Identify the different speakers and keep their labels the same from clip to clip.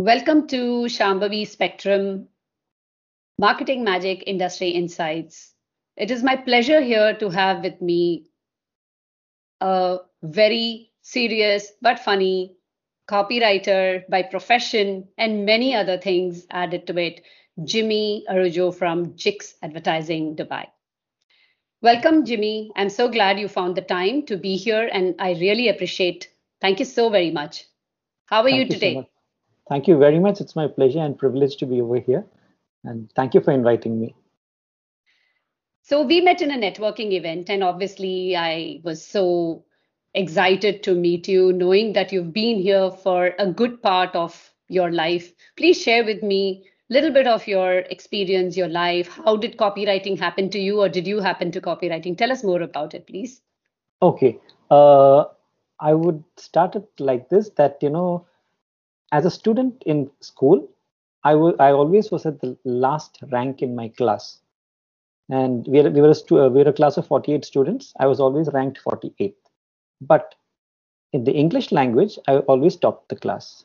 Speaker 1: Welcome to Shambhavi Spectrum Marketing Magic Industry Insights. It is my pleasure here to have with me a very serious but funny copywriter by profession and many other things added to it, Jimmy Arujo from Jigs Advertising Dubai. Welcome, Jimmy. I'm so glad you found the time to be here and I really appreciate. Thank you so very much. How are
Speaker 2: Thank
Speaker 1: you
Speaker 2: you so
Speaker 1: today?
Speaker 2: Thank you very much. It's my pleasure and privilege to be over here. And thank you for inviting me.
Speaker 1: So we met in a networking event, and obviously I was so excited to meet you, knowing that you've been here for a good part of your life. Please share with me a little bit of your experience, your life. How did copywriting happen to you, or did you happen to copywriting? Tell us more about it, please.
Speaker 2: Okay. Uh, I would start it like this that, you know, as a student in school, I wa- I always was at the last rank in my class. And we were, we, were a stu- uh, we were a class of 48 students. I was always ranked 48th. But in the English language, I always topped the class.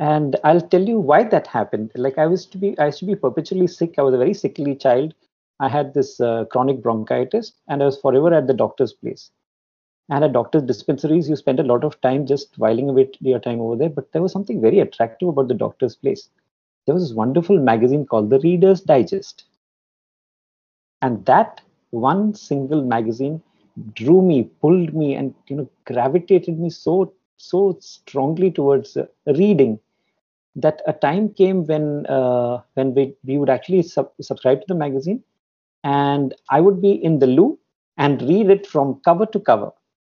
Speaker 2: And I'll tell you why that happened. Like I was to be, I used to be perpetually sick. I was a very sickly child. I had this uh, chronic bronchitis, and I was forever at the doctor's place. And at doctor's dispensaries, you spend a lot of time just whiling away your time over there. But there was something very attractive about the doctor's place. There was this wonderful magazine called the Reader's Digest, and that one single magazine drew me, pulled me, and you know gravitated me so so strongly towards uh, reading that a time came when uh, when we, we would actually sub- subscribe to the magazine and i would be in the loo and read it from cover to cover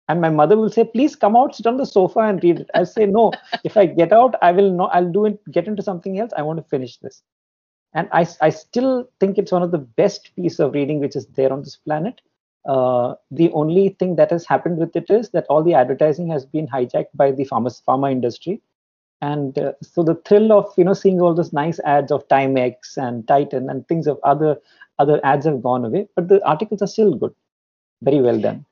Speaker 2: and my mother will say please come out sit on the sofa and read it. I say no if i get out i will not i'll do it get into something else. I want to finish this. And I, I still think it's one of the best piece of reading which is there on this planet. Uh, the only thing that has happened with it is that all the advertising has been hijacked by the pharma, pharma industry. And uh, so the thrill of you know seeing all those nice ads of timex and titan and things of other other ads have gone away but the articles are still good. Very well done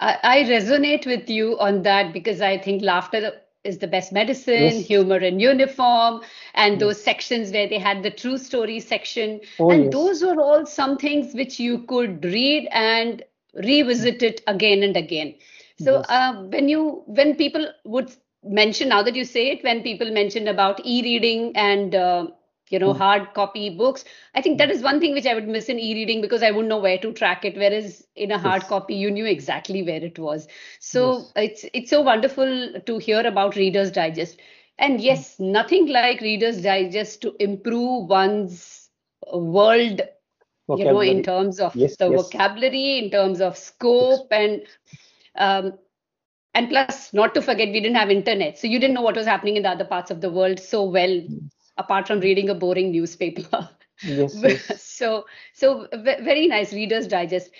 Speaker 1: I, I resonate with you on that because I think laughter is the best medicine,
Speaker 2: yes
Speaker 1: humor in uniform, and
Speaker 2: yes
Speaker 1: those sections where they had the true story section.
Speaker 2: oh
Speaker 1: And
Speaker 2: yes
Speaker 1: those were all some things which you could read and revisit it again and again. So uh, when you when people would mention now that you say it, when people mention about e-reading and uh, you know
Speaker 2: Mm,
Speaker 1: hard copy books, I think that
Speaker 2: mm,
Speaker 1: one thing which I would miss in e-reading because I wouldn't know where to track it. Whereas in a hard
Speaker 2: yes
Speaker 1: copy, you knew exactly where it was. So
Speaker 2: yes.
Speaker 1: it's it's so wonderful to hear about Reader's Digest. And
Speaker 2: Mm,
Speaker 1: yes, nothing like Reader's Digest to improve one's world, you know, in terms of
Speaker 2: yes
Speaker 1: the vocabulary, in terms of scope, and um, and plus, not to forget, we didn't have internet, so you didn't know what was happening in the other parts of the world so well, apart from reading a boring newspaper.
Speaker 2: yes yes.
Speaker 1: So so ve- very nice readers digest.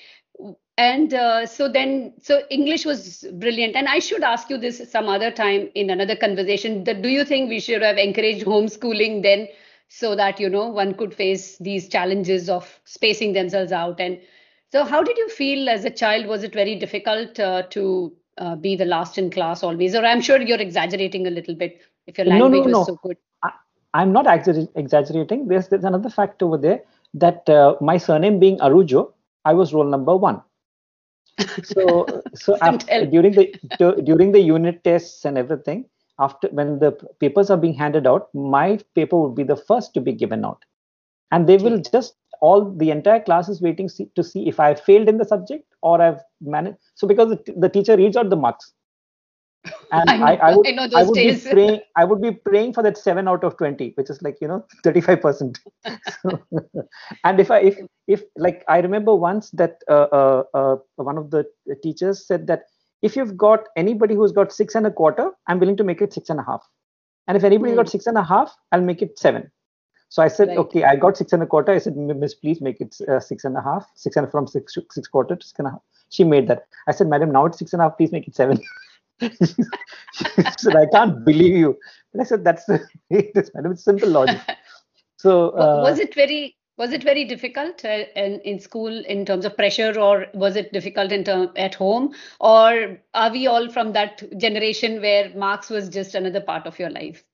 Speaker 1: And uh, so then so english was brilliant. And i should ask you this some other time in another conversation that do you think we should have encouraged homeschooling then so that you know one could face these challenges of spacing themselves out? And so how did you feel as a child? Was it very difficult uh, to uh, be the last in class always? Or i'm sure you're exaggerating a little bit if your
Speaker 2: no no
Speaker 1: language was
Speaker 2: no.
Speaker 1: so good
Speaker 2: i'm not exagger- exaggerating. There's there's another fact over there that uh, my surname being arujo i was roll number one. So so after, during the du- during the unit tests and everything after when the papers are being handed out my paper would be the first to be given out. And they will just all the entire class is waiting see, to see if i failed in the subject or i've managed so because the, t- the teacher reads out the marks and
Speaker 1: i
Speaker 2: I,
Speaker 1: know
Speaker 2: I would
Speaker 1: i know
Speaker 2: I would be praying I would be praying for that seven out of twenty, which is like you know thirty five percent. And if I if if like I remember once that uh, uh, uh, one of the teachers said that if you've got anybody who's got six and a quarter, I'm willing to make it six and a half, and if anybody's
Speaker 1: Hmm,
Speaker 2: got six and a half, I'll make it seven. So I said,
Speaker 1: right
Speaker 2: okay, I got six and a quarter. I said, Miss, please make it uh, six and a half, six and from six six quarter to six and a half. She made that. I said, madam, now it's six and a half. Please make it seven. She said, I can't believe you. And I said, that's the is, madam. It's simple logic. So uh,
Speaker 1: was it very was it very difficult uh, in, in school in terms of pressure or was it difficult in term, at home or are we all from that generation where marks was just another part of your life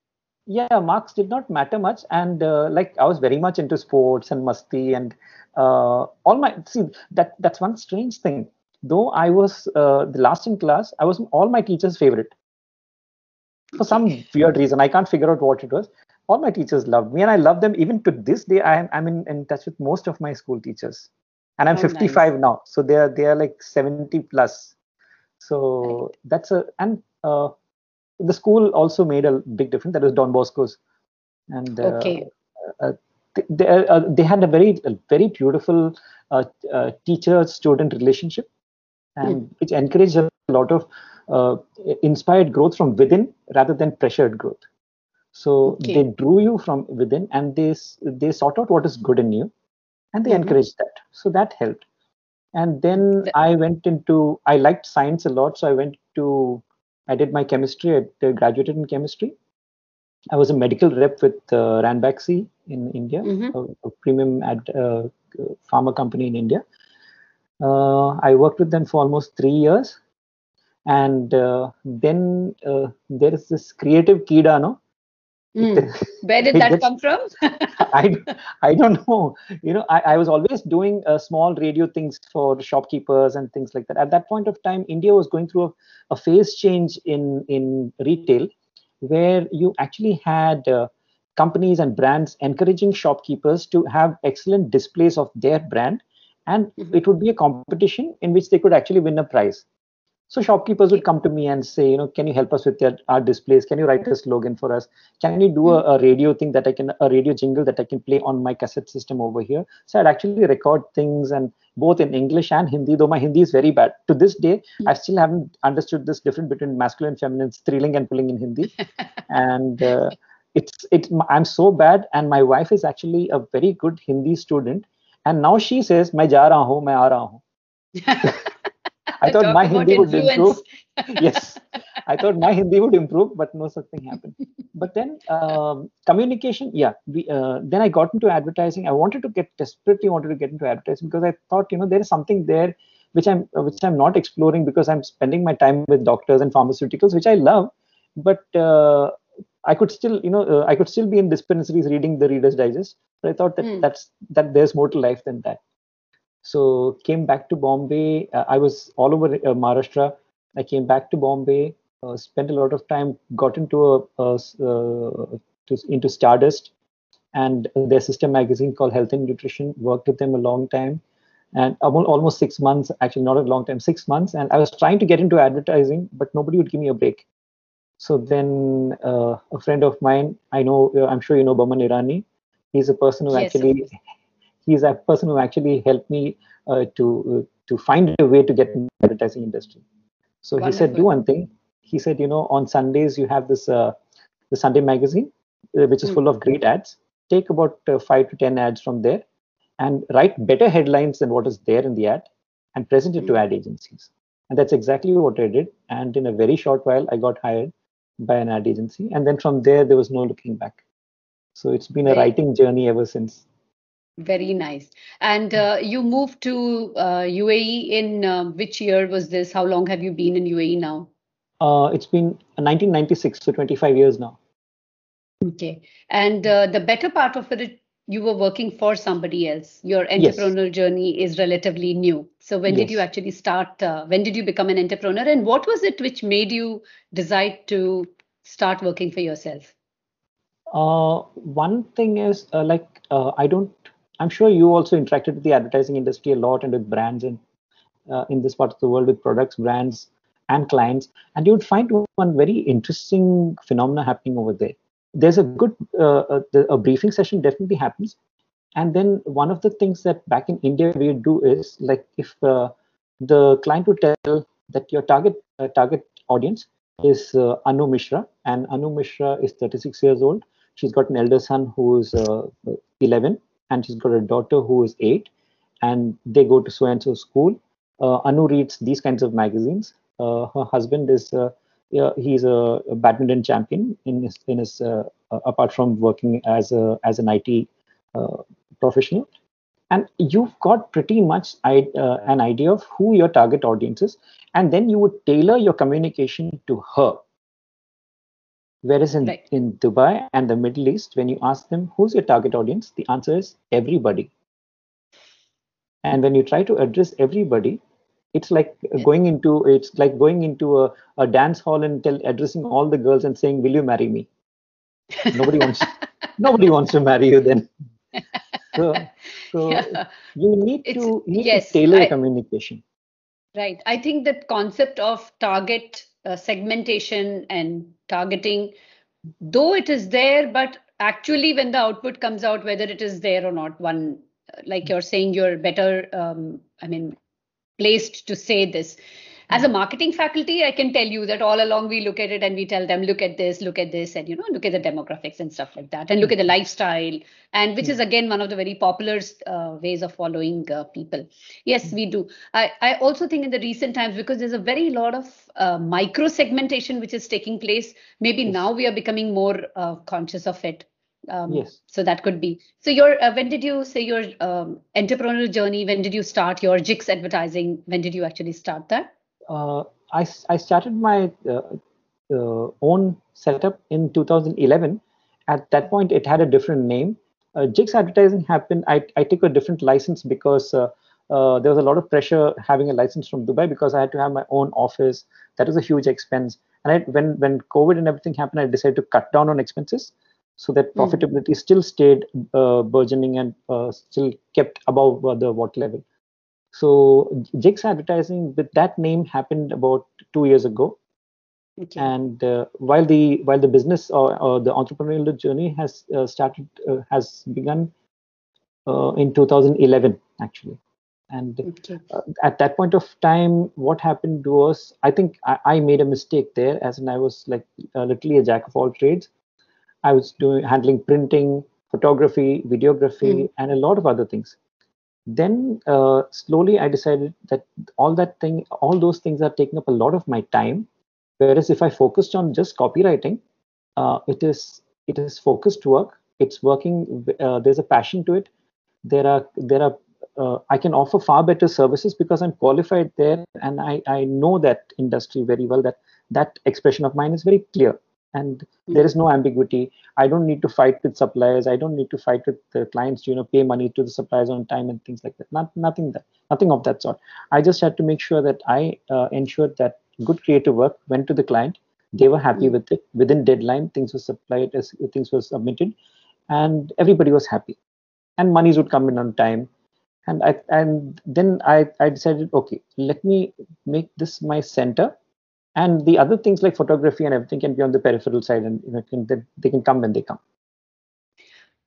Speaker 2: yeah, marks did not matter much, and uh, like I was very much into sports and musti and uh, all my see that that's one strange thing. Though I was uh, the last in class, I was all my teachers' favorite for some weird reason. I can't figure out what it was. All my teachers loved me, and I love them even to this day. I am I'm in, in touch with most of my school teachers, and I'm
Speaker 1: Oh,
Speaker 2: 55
Speaker 1: nice.
Speaker 2: now, so they are they are like 70 plus. So that's a and uh, the school also made a big difference. That was Don Bosco's, and uh,
Speaker 1: Okay.
Speaker 2: uh, they, uh, they had a very a very beautiful uh, uh, teacher-student relationship, and which encouraged a lot of uh, inspired growth from within rather than pressured growth. So
Speaker 1: Okay.
Speaker 2: they drew you from within, and they they sought out what is good in you, and they
Speaker 1: Mhm.
Speaker 2: encouraged that. So that helped. And then
Speaker 1: The-
Speaker 2: I went into I liked science a lot, so I went to I did my chemistry. I graduated in chemistry. I was a medical rep with uh, Ranbaxy in India,
Speaker 1: Mhm.
Speaker 2: a, a premium ad, uh, pharma company in India. Uh, I worked with them for almost three years, and uh, then uh, there is this creative kida, no?
Speaker 1: Mm. Where did that come from?
Speaker 2: I, I don't know. You know, I, I was always doing uh, small radio things for shopkeepers and things like that. At that point of time, India was going through a, a phase change in, in retail where you actually had uh, companies and brands encouraging shopkeepers to have excellent displays of their brand. And
Speaker 1: Mhm.
Speaker 2: it would be a competition in which they could actually win a prize. So shopkeepers would come to me and say, you know, can you help us with our displays? Can you write a slogan for us? Can you do a, a radio thing that I can, a radio jingle that I can play on my cassette system over here? So I'd actually record things and both in English and Hindi, though my Hindi is very bad. To this day, I still haven't understood this difference between masculine and feminine, thrilling and pulling in Hindi. and uh, it's, it, I'm so bad. And my wife is actually a very good Hindi student. And now she says, मैं जा रहा हूँ, मैं आ रहा हूँ. I thought
Speaker 1: Talk
Speaker 2: my
Speaker 1: about
Speaker 2: Hindi would
Speaker 1: influence.
Speaker 2: improve. yes, I thought my Hindi would improve, but no such thing happened. But then um, communication, yeah. We, uh, then I got into advertising. I wanted to get desperately wanted to get into advertising because I thought, you know, there is something there which I'm uh, which I'm not exploring because I'm spending my time with doctors and pharmaceuticals, which I love, but uh, I could still, you know, uh, I could still be in dispensaries reading the Reader's Digest. I thought that
Speaker 1: Hmm.
Speaker 2: that's that there's more to life than that. So came back to Bombay. Uh, I was all over uh, Maharashtra. I came back to Bombay, uh, spent a lot of time, got into a, uh, to, into Stardust and their sister magazine called Health and Nutrition. Worked with them a long time, and almost six months. Actually, not a long time, six months. And I was trying to get into advertising, but nobody would give me a break. So then uh, a friend of mine, I know, uh, I'm sure you know Boman Irani. He's a person who
Speaker 1: Yes,
Speaker 2: actually he's a person who actually helped me uh, to uh, to find a way to get in the advertising industry. So he said, do one thing. He said, you know, on Sundays you have this uh, the Sunday magazine, uh, which is
Speaker 1: Hmm.
Speaker 2: full of great ads. Take about uh, five to ten ads from there, and write better headlines than what is there in the ad, and present it to
Speaker 1: Hmm.
Speaker 2: ad agencies. And that's exactly what I did. And in a very short while, I got hired by an ad agency, and then from there there was no looking back. So it's been a writing journey ever since.
Speaker 1: Very nice. And uh, you moved to uh, UAE in uh, which year was this? How long have you been in UAE now?
Speaker 2: Uh, it's been 1996, so 25 years now.
Speaker 1: Okay. And uh, the better part of it, you were working for somebody else. Your
Speaker 2: Yes.
Speaker 1: entrepreneurial journey is relatively new. So when did you actually start? Uh, when did you become an entrepreneur? And what was it which made you decide to start working for yourself?
Speaker 2: Uh, one thing is uh, like uh, I don't. I'm sure you also interacted with the advertising industry a lot and with brands and uh, in this part of the world with products, brands, and clients, and you would find one very interesting phenomena happening over there. There's a good uh, uh, the, a briefing session definitely happens, and then one of the things that back in India we do is like if uh, the client would tell that your target uh, target audience is uh, Anu Mishra, and Anu Mishra is 36 years old. She's got an elder son who is uh, 11, and she's got a daughter who is 8, and they go to so and so school. Uh, anu reads these kinds of magazines. Uh, her husband is uh, yeah, he's a, a badminton champion in his in his uh, uh, apart from working as a as an IT uh, professional and you've got pretty much an idea of who your target audience is and then you would tailor your communication to her Whereas in,
Speaker 1: Right.
Speaker 2: in Dubai and the Middle East, when you ask them who's your target audience, the answer is everybody. And when you try to address everybody, it's like going into it's like going into a, a dance hall and tell addressing all the girls and saying, "Will you marry me?" Nobody wants nobody wants to marry you then. So, so
Speaker 1: Yeah.
Speaker 2: you need
Speaker 1: It's-
Speaker 2: to need
Speaker 1: yes,
Speaker 2: to tailor
Speaker 1: I-
Speaker 2: communication.
Speaker 1: Right. I think that concept of target uh, segmentation and targeting, though it is there, but actually when the output comes out, whether it is there or not, one, uh, like you're saying, you're better, um, I mean, placed to say this. As a marketing faculty, I can tell you that all along we look at it and we tell them, look at this, look at this, and you know, look at the demographics and stuff like that, and look at the lifestyle, and which is again one of the very popular uh, ways of following uh, people. Yes, we do. I, I also think in the recent times, because there's a very lot of uh, micro segmentation which is taking place, maybe
Speaker 2: Yes.
Speaker 1: now we are becoming more uh, conscious of it. Um,
Speaker 2: Yes.
Speaker 1: So that could be. So your uh, when did you say your um, entrepreneurial journey? When did you start your Jigs advertising? When did you actually start that?
Speaker 2: Uh, I, I started my uh, uh, own setup in 2011. At that point, it had a different name. Uh, Jigs advertising happened. I, I took a different license because uh, uh, there was a lot of pressure having a license from Dubai because I had to have my own office. That was a huge expense. And I, when when COVID and everything happened, I decided to cut down on expenses so that
Speaker 1: Mhm.
Speaker 2: profitability still stayed uh, burgeoning and uh, still kept above uh, the water level. So Jigs advertising with that name happened about two years ago.
Speaker 1: Okay.
Speaker 2: And uh, while the while the business or, or the entrepreneurial journey has uh, started uh, has begun uh, in 2011 actually, and
Speaker 1: okay.
Speaker 2: uh, at that point of time, what happened was I think I, I made a mistake there, as in I was like uh, literally a jack of all trades. I was doing handling printing, photography, videography,
Speaker 1: Mhm.
Speaker 2: and a lot of other things then uh, slowly i decided that all that thing all those things are taking up a lot of my time. Whereas if i focused on just copywriting uh, it is it is focused work. It's working uh, there's a passion to it. There are there are uh, i can offer far better services because i'm qualified there and i i know that industry very well that that expression of mine is very clear and there is no ambiguity. I don't need to fight with suppliers. I don't need to fight with the clients to you know pay money to the suppliers on time and things like that. Not nothing that nothing of that sort. I just had to make sure that i uh, ensured that good creative work went to the client. They were happy
Speaker 1: Mm.
Speaker 2: with it. Within deadline things were supplied as things were submitted and everybody was happy. And monies would come in on time. And i and then i i decided okay let me make this my center and the other things like photography and everything can be on the peripheral side and you know can, they, they can come when they come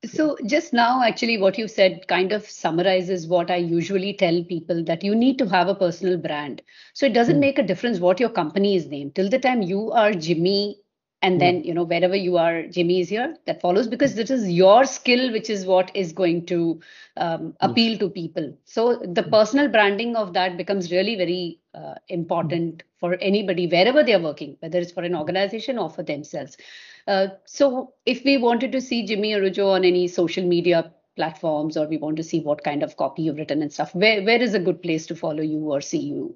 Speaker 1: So just now, actually, what you said kind of summarizes what I usually tell people that you need to have a personal brand. So it doesn't
Speaker 2: Hmm.
Speaker 1: make a difference what your company is named. Till the time you are Jimmy, and
Speaker 2: Hmm.
Speaker 1: then you know wherever you are, Jimmy is here. That follows because this is your skill, which is what is going to um, appeal to people. So the
Speaker 2: Hmm.
Speaker 1: personal branding of that becomes really very uh, important for anybody wherever they are working, whether it's for an organization or for themselves. Uh, so if we wanted to see Jimmy Arujo on any social media platforms or we want to see what kind of copy you've written and stuff, where, where is a good place to follow you or see you?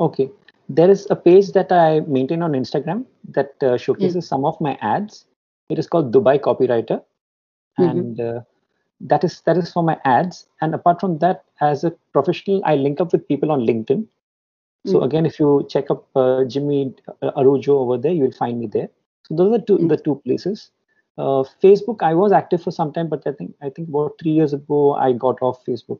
Speaker 2: okay there is a page that i maintain on instagram that uh, showcases some of my ads it is called dubai copywriter
Speaker 1: Mhm.
Speaker 2: and uh, that is that is for my ads and apart from that as a professional i link up with people on linkedin so
Speaker 1: Mm.
Speaker 2: again if you check up uh, jimmy uh, arujo over there you will find me there. So those are two
Speaker 1: Mm.
Speaker 2: the two places. Uh, facebook i was active for some time but i think i think about three years ago i got off facebook.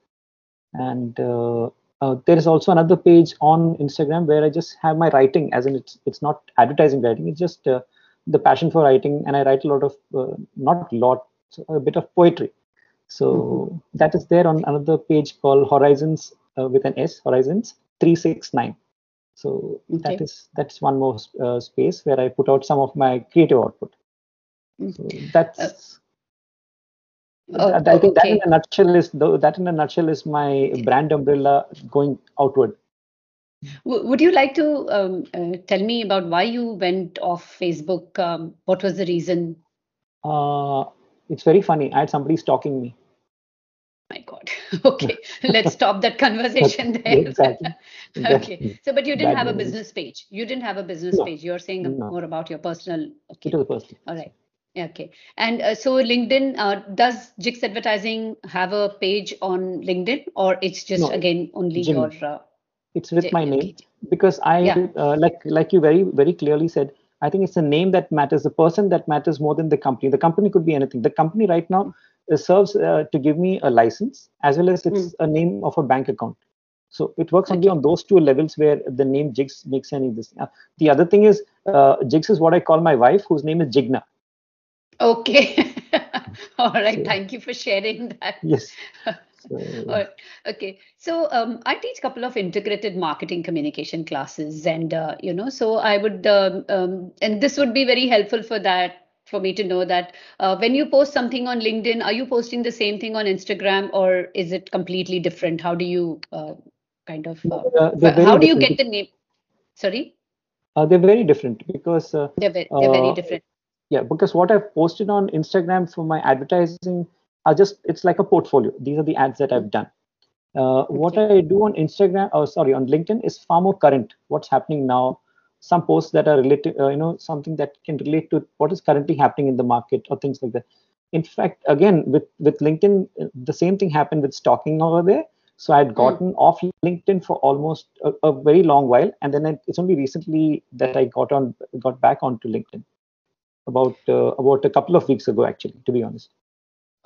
Speaker 2: And uh, uh, there is also another page on instagram where i just have my writing as in it's it's not advertising writing it's just uh, the passion for writing and i write a lot of uh, not a lot a bit of poetry. So that is there on another page called horizons uh, with an s horizons 369 so that
Speaker 1: Okay.
Speaker 2: is that's one more uh, space where i put out some of my creative output
Speaker 1: Mm.
Speaker 2: so that's
Speaker 1: Oh,
Speaker 2: I think that in a nutshell is though that in a nutshell is my brand umbrella going outward.
Speaker 1: Would you like to um, uh, tell me about why you went off Facebook? Um, what was the reason?
Speaker 2: Uh, it's very funny. I had somebody stalking me.
Speaker 1: My God. okay, let's stop that conversation there.
Speaker 2: exactly.
Speaker 1: okay. So, but you didn't
Speaker 2: Bad
Speaker 1: have a business page. You didn't have a business
Speaker 2: No.
Speaker 1: page. You're saying
Speaker 2: No.
Speaker 1: more about your personal. Okay.
Speaker 2: It was the thing.
Speaker 1: All right. Okay. And uh, so LinkedIn, uh, does Jigs Advertising have a page on LinkedIn or it's just
Speaker 2: No,
Speaker 1: again only
Speaker 2: Jim.
Speaker 1: your. Uh,
Speaker 2: It's with my
Speaker 1: okay.
Speaker 2: name because I
Speaker 1: Yeah.
Speaker 2: uh, like like you very very clearly said. I think it's the name that matters, the person that matters more than the company. The company could be anything. The company right now uh, serves uh, to give me a license as well as it's a name of a bank account. So it works only on those two levels where the name Jigs makes any this. Uh, the other thing is uh, Jigs is what I call my wife, whose name is Jigna.
Speaker 1: okay. All right.
Speaker 2: So-
Speaker 1: Thank you for sharing that.
Speaker 2: Yes. So,
Speaker 1: Okay, so um, I teach a couple of integrated marketing communication classes, and uh, you know, so I would, um, um, and this would be very helpful for that for me to know that uh, when you post something on LinkedIn, are you posting the same thing on Instagram, or is it completely different? How do you uh, kind of, uh,
Speaker 2: uh,
Speaker 1: how do you get the name? Sorry,
Speaker 2: Uh, they're very different because uh,
Speaker 1: they're very, they're very different.
Speaker 2: yeah because what i've posted on instagram for my advertising are just it's like a portfolio. These are the ads that i've done. Uh, what i do on instagram or sorry on linkedin is far more current. What's happening now some posts that are related uh, you know something that can relate to what is currently happening in the market or things like that. In fact again with with linkedin uh, the same thing happened with stalking over there. So I had gotten off linkedin for almost a, a very long while and then it, it's only recently that i got on got back onto linkedin. About uh, about a couple of weeks ago actually to be honest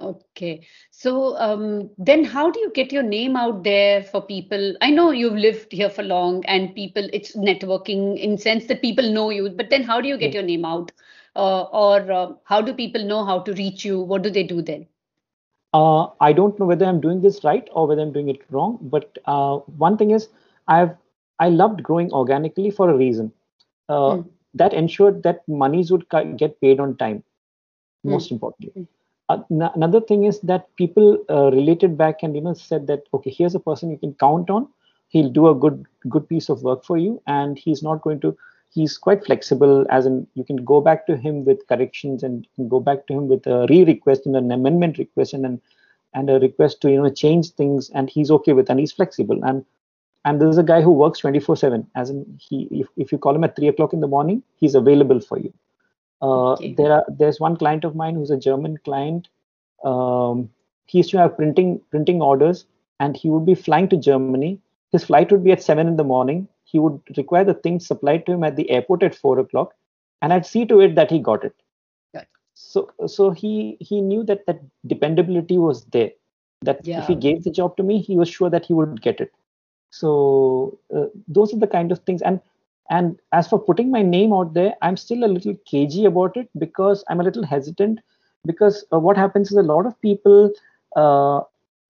Speaker 1: Okay, so um, then how do you get your name out there for people? I know you've lived here for long, and people, it's networking in sense that people know you. But then, how do you get your name out, uh, or uh, how do people know how to reach you? What do they do then?
Speaker 2: uh, i don't know whether i'm doing this right or whether i'm doing it wrong but uh, one thing is i've i loved growing organically for a reason uh,
Speaker 1: Mm.
Speaker 2: that ensured that monies would get paid on time most importantly
Speaker 1: Mm.
Speaker 2: Uh, another thing is that people uh, related back and you know said that okay here's a person you can count on. He'll do a good good piece of work for you and he's not going to he's quite flexible as in you can go back to him with corrections and go back to him with a re-request and an amendment request and an, and a request to you know change things and he's okay with and he's flexible. And and there's a guy who works 24 7 as in he if, if you call him at 3 o'clock in the morning he's available for you
Speaker 1: Okay.
Speaker 2: there are there's one client of mine who's a german client. Um, he used to have printing printing orders and he would be flying to germany. His flight would be at 7 in the morning. He would require the things supplied to him at the airport at 4 o'clock and i'd see to it that he got it. So so he he knew that that dependability was there that if he gave the job to me he was sure that he would get it. So uh, those are the kind of things. And and as for putting my name out there i'm still a little cagey about it because i'm a little hesitant because uh, what happens is a lot of people uh,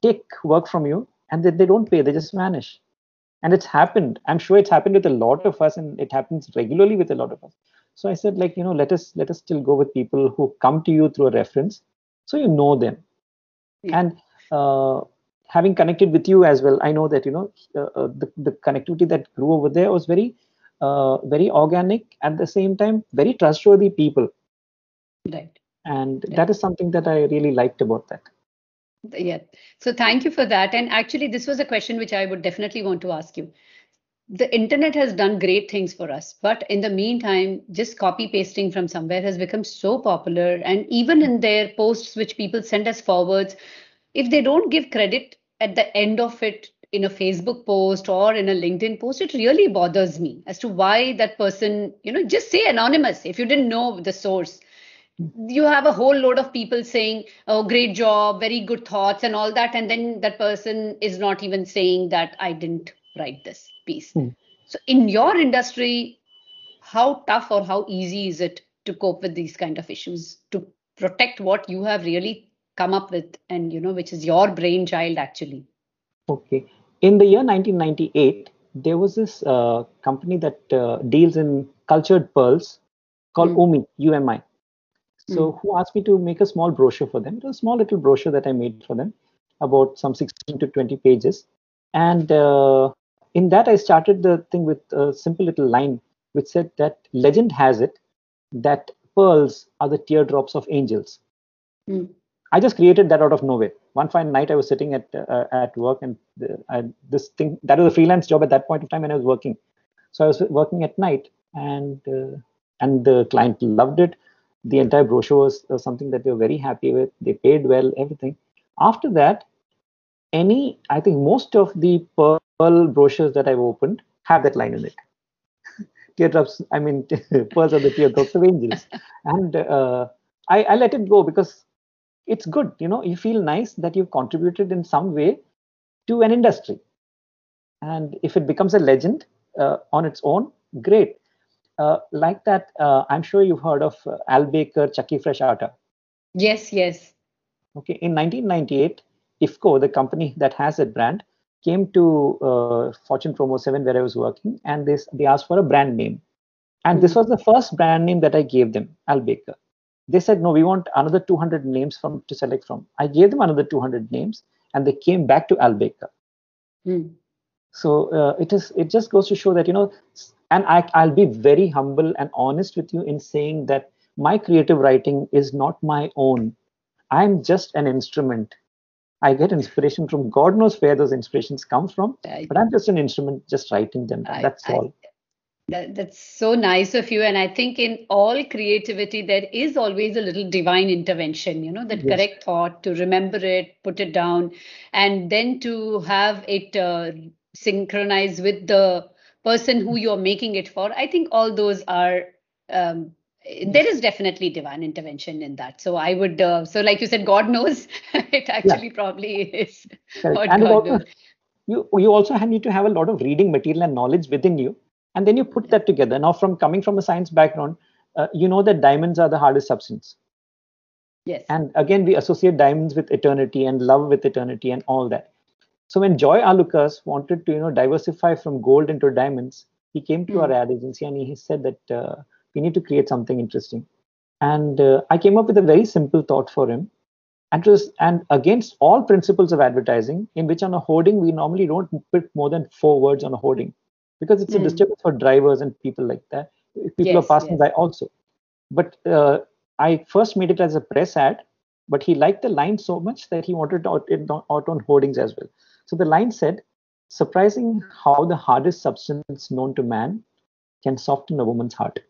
Speaker 2: take work from you and then they don't pay they just vanish. And it's happened. I'm sure it's happened with a lot of us and it happens regularly with a lot of us. So i said like you know let us let us still go with people who come to you through a reference so you know them.
Speaker 1: Yeah.
Speaker 2: and uh, having connected with you as well i know that you know uh, uh, the, the connectivity that grew over there was very uh, very organic at the same time very trustworthy people
Speaker 1: Right.
Speaker 2: and
Speaker 1: Yeah.
Speaker 2: that is something that i really liked about that
Speaker 1: Yeah. So thank you for that. And actually, this was a question which I would definitely want to ask you. The internet has done great things for us, but in the meantime, just copy pasting from somewhere has become so popular. And even in their posts, which people send us forwards, if they don't give credit at the end of it in a Facebook post or in a LinkedIn post, it really bothers me as to why that person, you know, just say anonymous. If you didn't know the source you have a whole load of people saying oh great job very good thoughts and all that and then that person is not even saying that i didn't write this piece.
Speaker 2: Hmm.
Speaker 1: so in your industry how tough or how easy is it to cope with these kind of issues to protect what you have really come up with and you know which is your brainchild actually
Speaker 2: Okay. In the year 1998, there was this uh, company that uh, deals in cultured pearls called
Speaker 1: Mm.
Speaker 2: UMI, UMI. So, who asked me to make a small brochure for them? It was a small little brochure that I made for them, about some 16 to 20 pages. And uh, in that, I started the thing with a simple little line which said that legend has it that pearls are the teardrops of angels.
Speaker 1: Mm.
Speaker 2: I just created that out of nowhere. One fine night, I was sitting at uh, at work, and uh, this thing that was a freelance job at that point of time, and I was working. So I was working at night, and uh, and the client loved it. The entire brochure was something that they were very happy with. They paid well, everything. After that, any I think most of the pearl brochures that I've opened have that line in it. Teardrops, I mean, pearls are the teardrops of angels, and uh, I, I let it go because it's good. You know, you feel nice that you've contributed in some way to an industry, and if it becomes a legend uh, on its own, great. Uh, like that, uh, I'm sure you've heard of uh, Al Baker Chakki Fresh Atta.
Speaker 1: Yes, yes.
Speaker 2: Okay, in 1998, IFFCO the company that has that brand, came to uh, Fortune Promo 7 where I was working and they, they asked for a brand name. And mm-hmm. this hmm. was the first brand name that I gave them, Al Baker. They said, no, we want another 200 names from to select from. I gave them another 200 names and they came back to Al Baker. Mm. So uh, it is. It just goes to show that you know, and I, I'll be very humble and honest with you in saying that my creative writing is not my own. I'm just an instrument I get inspiration from God knows where those inspirations come from, I, but I'm just an instrument, just writing them. I, that's all.
Speaker 1: That, that's so nice of you. And I think in all creativity, there is always a little divine intervention, you know, that yes. correct thought, to remember it, put it down, and then to have it uh, synchronize with the person who you're making it for. I think all those are um, there is definitely divine intervention in that so i would uh, so like you said god knows it actually yeah. probably is
Speaker 2: what and god knows. you you also need to have a lot of reading material and knowledge within you and then you put that together. Now from coming from a science background uh, you know that diamonds are the hardest substance.
Speaker 1: Yes.
Speaker 2: And again we associate diamonds with eternity and love with eternity and all that. So when Joy Alukkas wanted to you know diversify from gold into diamonds he came to mm. our ad agency and he said that uh, we need to create something interesting. And uh, i came up with a very simple thought for him. And was and against all principles of advertising in which on a hoarding we normally don't put more than four words on a hoarding because it's mm. a hmm. disturbance for drivers and people like that people yes, are passing yes. by also but uh, i first made it as a press ad but he liked the line so much that he wanted to out, it out on hoardings as well so the line said surprising how the hardest substance known to man can soften a woman's heart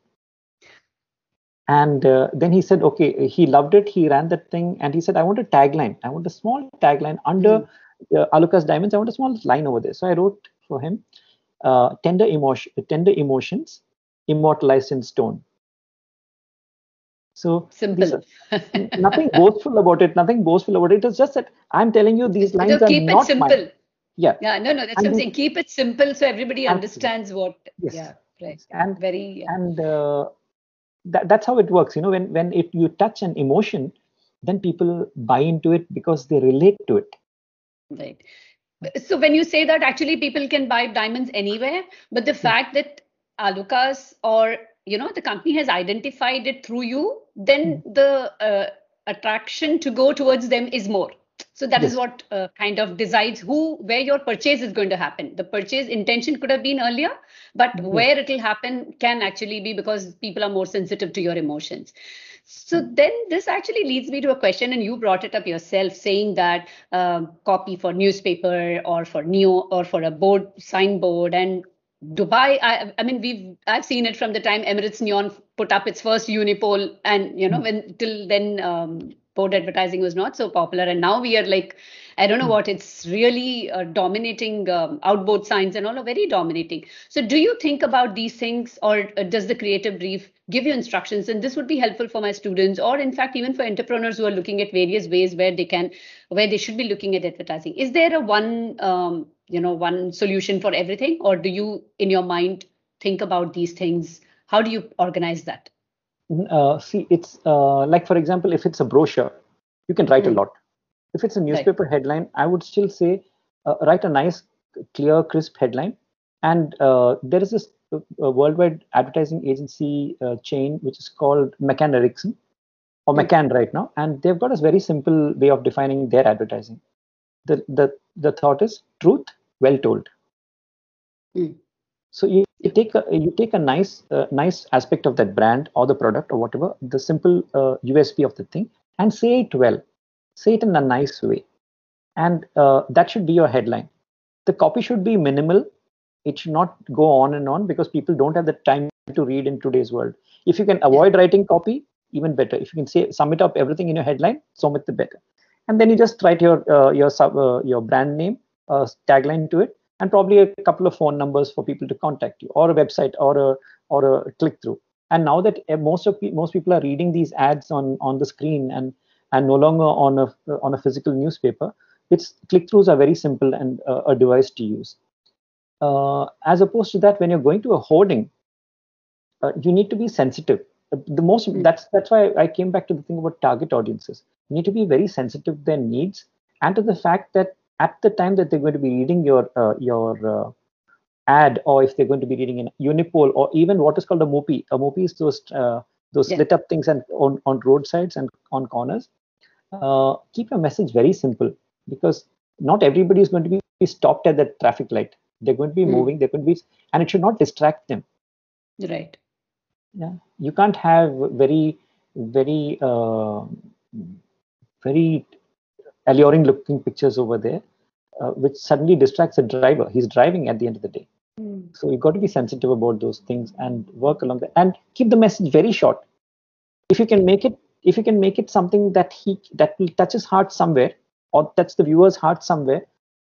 Speaker 2: and uh, then he said okay he loved it he ran that thing and he said i want a tagline i want a small tagline under mm. uh, Alukkas diamonds i want a small line over there so i wrote for him uh, tender emotion tender emotions immortalized in stone. So
Speaker 1: simple.
Speaker 2: nothing boastful about it nothing boastful about it. It's just that i'm telling you these lines
Speaker 1: keep are
Speaker 2: it not
Speaker 1: simple.
Speaker 2: mine. yeah.
Speaker 1: Yeah no no that's and what i'm saying. Keep it simple so everybody understands what
Speaker 2: yes.
Speaker 1: yeah right.
Speaker 2: And
Speaker 1: very
Speaker 2: yeah. and uh, that, that's how it works. You know when when if you touch an emotion then people buy into it because they relate to it.
Speaker 1: Right so when you say that actually people can buy diamonds anywhere but the hmm. fact that Alukkas or you know the company has identified it through you then mm. the uh, attraction to go towards them is more so that yes. is what uh, kind of decides who where your purchase is going to happen the purchase intention could have been earlier but mm-hmm. where it will happen can actually be because people are more sensitive to your emotions so then this actually leads me to a question and you brought it up yourself saying that um, copy for newspaper or for neo or for a board signboard and Dubai, I, I, mean, we've I've seen it from the time Emirates Neon put up its first unipole, and you know, mm-hmm. when till then um, board advertising was not so popular and now we are like i don't know what it's really uh, dominating um, outboard signs and all are very dominating so do you think about these things or uh, does the creative brief give you instructions and this would be helpful for my students or in fact even for entrepreneurs who are looking at various ways where they can where they should be looking at advertising is there a one um, you know one solution for everything or do you in your mind think about these things how do you organize that
Speaker 2: uh, see, it's uh, like, for example, if it's a brochure, you can write mm. a hmm. lot. If it's a newspaper right. headline, I would still say uh, write a nice, clear, crisp headline. And uh, there is this uh, worldwide advertising agency uh, chain which is called McCann Erickson or. McCann right now, and they've got a very simple way of defining their advertising. The the the thought is truth well told. Mm. So you, you take a you take a nice uh, nice aspect of that brand or the product or whatever the simple uh, USP of the thing and say it well. Say it in a nice way. And uh, that should be your headline. The copy should be minimal. It should not go on and on because people don't have the time to read in today's world. If you can avoid writing copy even better. If you can say sum it up everything in your headline so much the better. And then you just write your uh, your sub uh, your brand name uh, tagline to it and probably a couple of phone numbers for people to contact you or a website or a or a click through and now that uh, most of most people are reading these ads on on the screen and and no longer on a on a physical newspaper its click throughs are very simple and uh, a device to use uh, as opposed to that when you're going to a hoarding uh, you need to be sensitive the most mm-hmm. that's that's why i came back to the thing about target audiences you need to be very sensitive to their needs and to the fact that at the time that they're going to be reading your uh, your uh, ad or if they're going to be reading in unipole or even what is called a mopi a mopi is those uh, those yeah. lit up things and on on roadsides and on corners uh, keep your message very simple because not everybody is going to be stopped at the traffic light. They're going to be mm. moving they're going to be and it should not distract them.
Speaker 1: Right.
Speaker 2: Yeah. You can't have very very uh, very alluring looking pictures over there uh, which suddenly distracts the driver. He's driving at the end of the day. Mm. so you've got to be sensitive about those things and work along that and keep the message very short. If you can make it if you can make it something that he that will touch his heart somewhere or touch the viewer's heart somewhere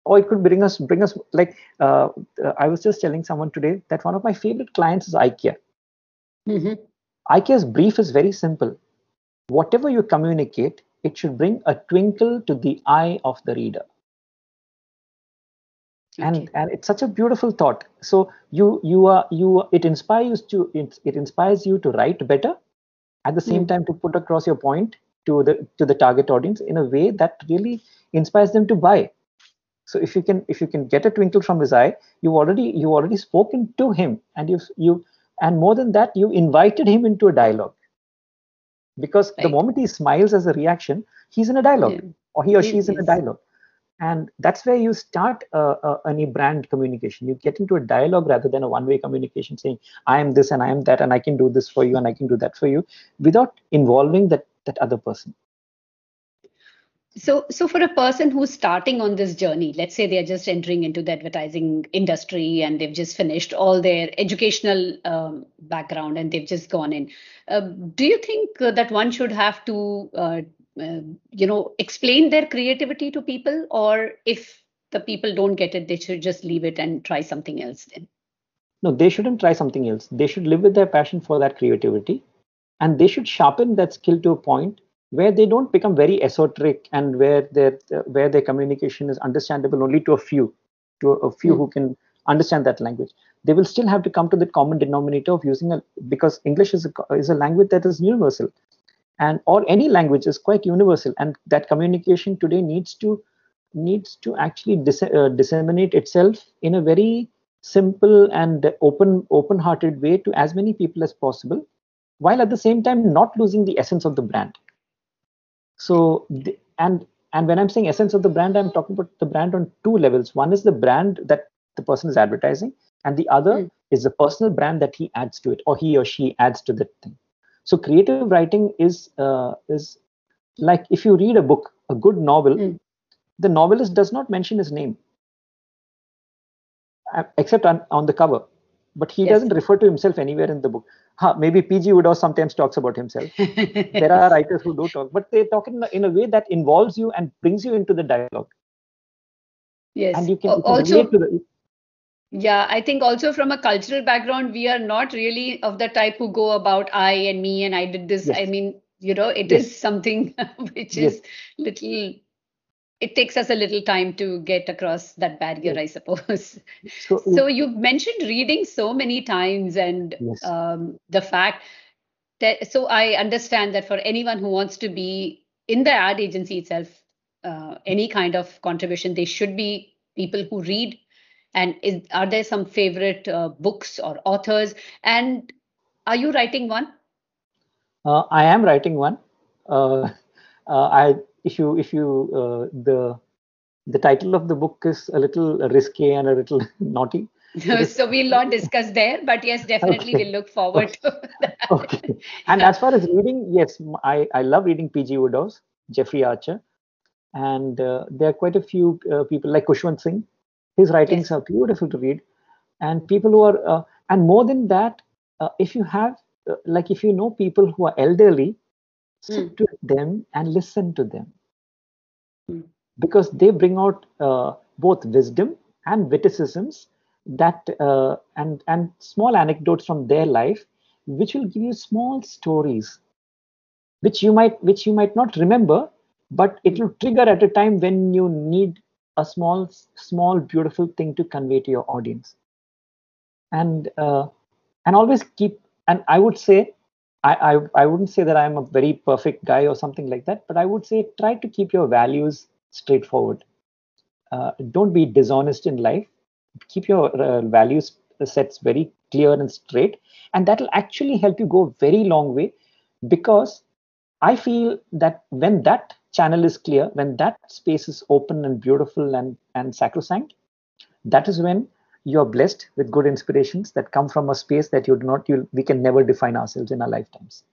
Speaker 2: or it could bring us bring us like uh, uh, i was just telling someone today that one of my favorite clients is ikea mm-hmm. ikea's brief is very simple whatever you communicate it should bring a twinkle to the eye of the reader okay. and and it's such a beautiful thought so you you are you it inspires to it, it inspires you to write better at the same mm. time to put across your point to the to the target audience in a way that really inspires them to buy so if you can if you can get a twinkle from his eye you already you already spoken to him and you you and more than that you invited him into a dialogue because right. the moment he smiles as a reaction he's in a dialogue yeah. or he or she is in a dialogue and that's where you start uh, uh, any brand communication. You get into a dialogue rather than a one way communication saying i am this and i am that and i can do this for you and i can do that for you without involving that that other person.
Speaker 1: So so for a person who's starting on this journey let's say they're just entering into the advertising industry and they've just finished all their educational um, background and they've just gone in uh, do you think uh, that one should have to uh, uh, you know explain their creativity to people or if the people don't get it they should just leave it and try something else then?
Speaker 2: No they shouldn't try something else. They should live with their passion for that creativity and they should sharpen that skill to a point where they don't become very esoteric and where their where their communication is understandable only to a few to a few mm. who can understand that language. They will still have to come to the common denominator of using a because english is a, is a language that is universal and or any language is quite universal and that communication today needs to needs to actually dis- uh, disseminate itself in a very simple and open open hearted way to as many people as possible while at the same time not losing the essence of the brand so, the, and and when I'm saying essence of the brand, I'm talking about the brand on two levels. One is the brand that the person is advertising, and the other mm. is the personal brand that he adds to it, or he or she adds to that thing. So, creative writing is uh, is like if you read a book, a good novel, mm. the novelist does not mention his name, uh, except on, on the cover but he yes. doesn't refer to himself anywhere in the book. Huh, maybe P.G. Wodehouse sometimes talks about himself. there are writers who do talk, but they talk in, in a way that involves you and brings you into the dialogue.
Speaker 1: Yes.
Speaker 2: And you can, you can also, the,
Speaker 1: yeah, I think also from a cultural background, we are not really of the type who go about I and me and I did this. Yes. I mean, you know, it yes. is something which yes. is little it takes us a little time to get across that barrier, I suppose. So, so you've mentioned reading so many times, and um, the fact that so I understand that for anyone who wants to be in the ad agency itself, uh, any kind of contribution, they should be people who read. And is, are there some favorite uh, books or authors? And are you writing one?
Speaker 2: Uh, I am writing one. Uh, uh, I if you if you uh, the the title of the book is a little risky and a little naughty.
Speaker 1: so we'll not discuss there, but yes, definitely okay. we'll look forward okay. to that.
Speaker 2: Okay. And as far as reading, yes, I, I love reading P.G. Wodehouse, Jeffrey Archer. and uh, there are quite a few uh, people like Khushwant Singh. His writings yes. are beautiful to read, and people who are uh, and more than that, uh, if you have uh, like if you know people who are elderly, sit mm. to them and listen to them mm. because they bring out uh, both wisdom and witticisms that and and small anecdotes from their life, which will give you small stories which you might which you might not remember but it will trigger at a time when you need a small small beautiful thing to convey to your audience. And uh, and always keep and i would say I, I i wouldn't say that i'm a very perfect guy or something like that but i would say try to keep your values straightforward. Uh, don't be dishonest in life. Keep your uh, values sets very clear and straight and that will actually help you go very long way because i feel that when that channel is clear, when that space is open and beautiful and, and sacrosanct, that is when you're blessed with good inspirations that come from a space that you do not you we can never define ourselves in our lifetimes.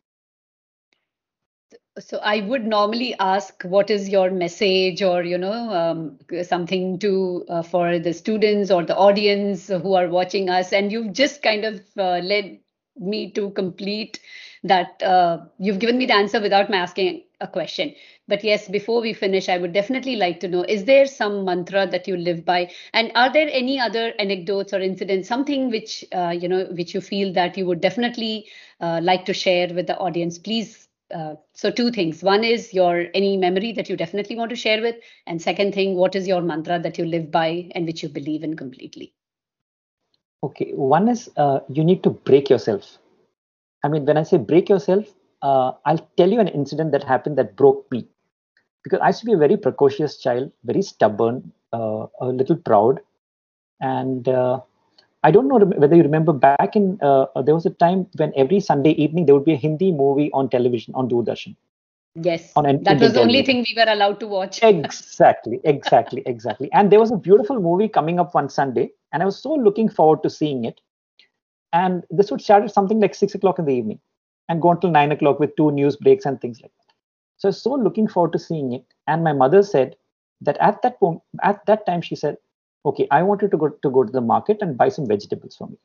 Speaker 1: So i would normally ask what is your message or you know um, something to uh, for the students or the audience who are watching us? And you've just kind of uh, led me to complete that uh, you've given me the answer without me asking a question. But yes before we finish i would definitely like to know is there some mantra that you live by? And are there any other anecdotes or incidents something which uh, you know which you feel that you would definitely uh, like to share with the audience? Please uh, so two things. One is your any memory that you definitely want to share with and second thing what is your mantra that you live by and which you believe in completely?
Speaker 2: Okay one is uh, you need to break yourself. I mean when i say break yourself uh, I'll tell you an incident that happened that broke me because I used to be a very precocious child, very stubborn, uh, a little proud, and uh, I don't know whether you remember back in uh, there was a time when every Sunday evening there would be a Hindi movie on television on Doordarshan.
Speaker 1: Yes, on that Indian was the only thing we were allowed to watch.
Speaker 2: exactly, exactly, exactly. And there was a beautiful movie coming up one Sunday, and I was so looking forward to seeing it. And this would start at something like six o'clock in the evening and go until nine o'clock with two news breaks and things like that. So I was so looking forward to seeing it. And my mother said that at that point, at that time, she said, "Okay, I wanted to go to go to the market and buy some vegetables for me."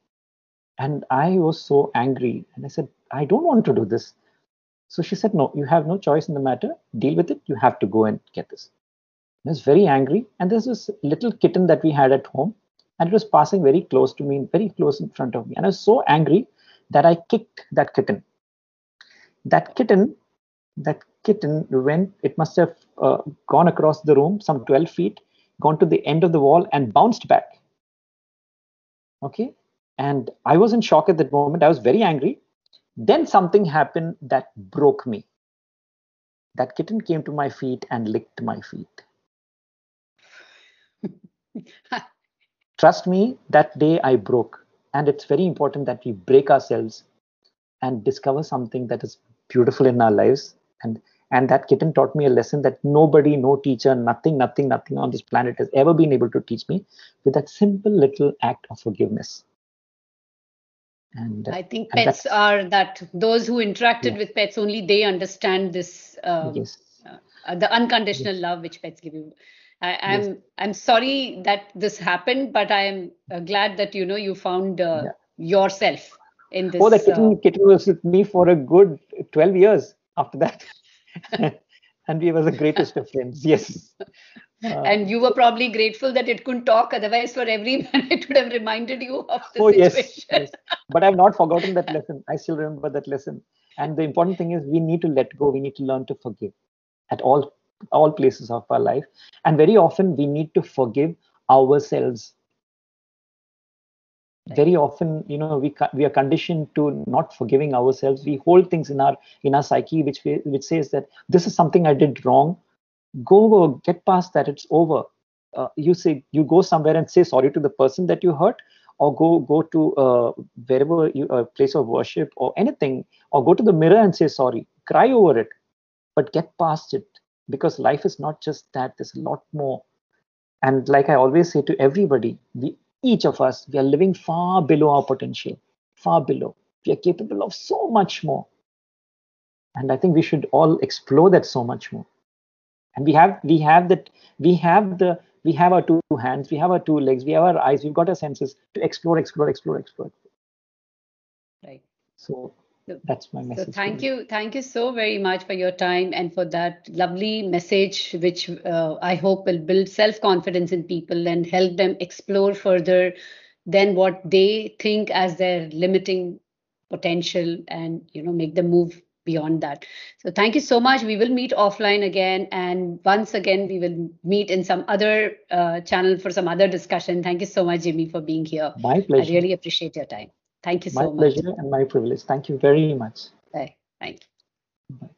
Speaker 2: And I was so angry, and I said, "I don't want to do this." So she said, "No, you have no choice in the matter. Deal with it. You have to go and get this." I was very angry, and there's this little kitten that we had at home, and it was passing very close to me, very close in front of me, and I was so angry that I kicked that kitten. That kitten, that kitten went, it must have uh, gone across the room some 12 feet, gone to the end of the wall and bounced back. Okay. And I was in shock at that moment. I was very angry. Then something happened that broke me. That kitten came to my feet and licked my feet. Trust me, that day I broke. And it's very important that we break ourselves and discover something that is beautiful in our lives and and that kitten taught me a lesson that nobody no teacher nothing nothing nothing on this planet has ever been able to teach me with that simple little act of forgiveness
Speaker 1: and uh, i think and pets are that those who interacted yeah. with pets only they understand this uh, yes. Uh, the unconditional yes. love which pets give you I, am I'm, yes. I'm sorry that this happened, but I am uh, glad that you know you found uh, yeah. yourself in this.
Speaker 2: Oh, the kitten, uh, kitten was with me for a good 12 years after that. and we were the greatest of friends. Yes.
Speaker 1: Uh, and you were probably grateful that it couldn't talk. Otherwise, for every minute, it would have reminded you of the oh, situation. Yes, yes.
Speaker 2: But I've not forgotten that lesson. I still remember that lesson. And the important thing is we need to let go. We need to learn to forgive at all all places of our life. And very often we need to forgive ourselves very often you know we we are conditioned to not forgiving ourselves. We hold things in our in our psyche which we, which says that this is something i did wrong. Go get past that. It's over. Uh, you say you go somewhere and say sorry to the person that you hurt or go go to uh, wherever you a place of worship or anything or go to the mirror and say sorry. Cry over it but get past it because life is not just that. There's a lot more. And like i always say to everybody we each of us, we are living far below our potential, far below. We are capable of so much more. And I think we should all explore that so much more. and we have we have that we have the we have our two hands we have our two legs we have our eyes we've got our senses to explore explore explore explore
Speaker 1: right
Speaker 2: so that's my message
Speaker 1: so thank you. thank you so very much for your time and for that lovely message which uh, i hope will build self confidence in people and help them explore further than what they think as their limiting potential and you know make them move beyond that. So thank you so much. We will meet offline again and once again we will meet in some other uh, channel for some other discussion. Thank you so much jimmy for being here.
Speaker 2: My pleasure.
Speaker 1: i really appreciate your time thank you
Speaker 2: my
Speaker 1: so
Speaker 2: much my pleasure and my privilege thank you very much
Speaker 1: Bye. thank you
Speaker 2: Bye.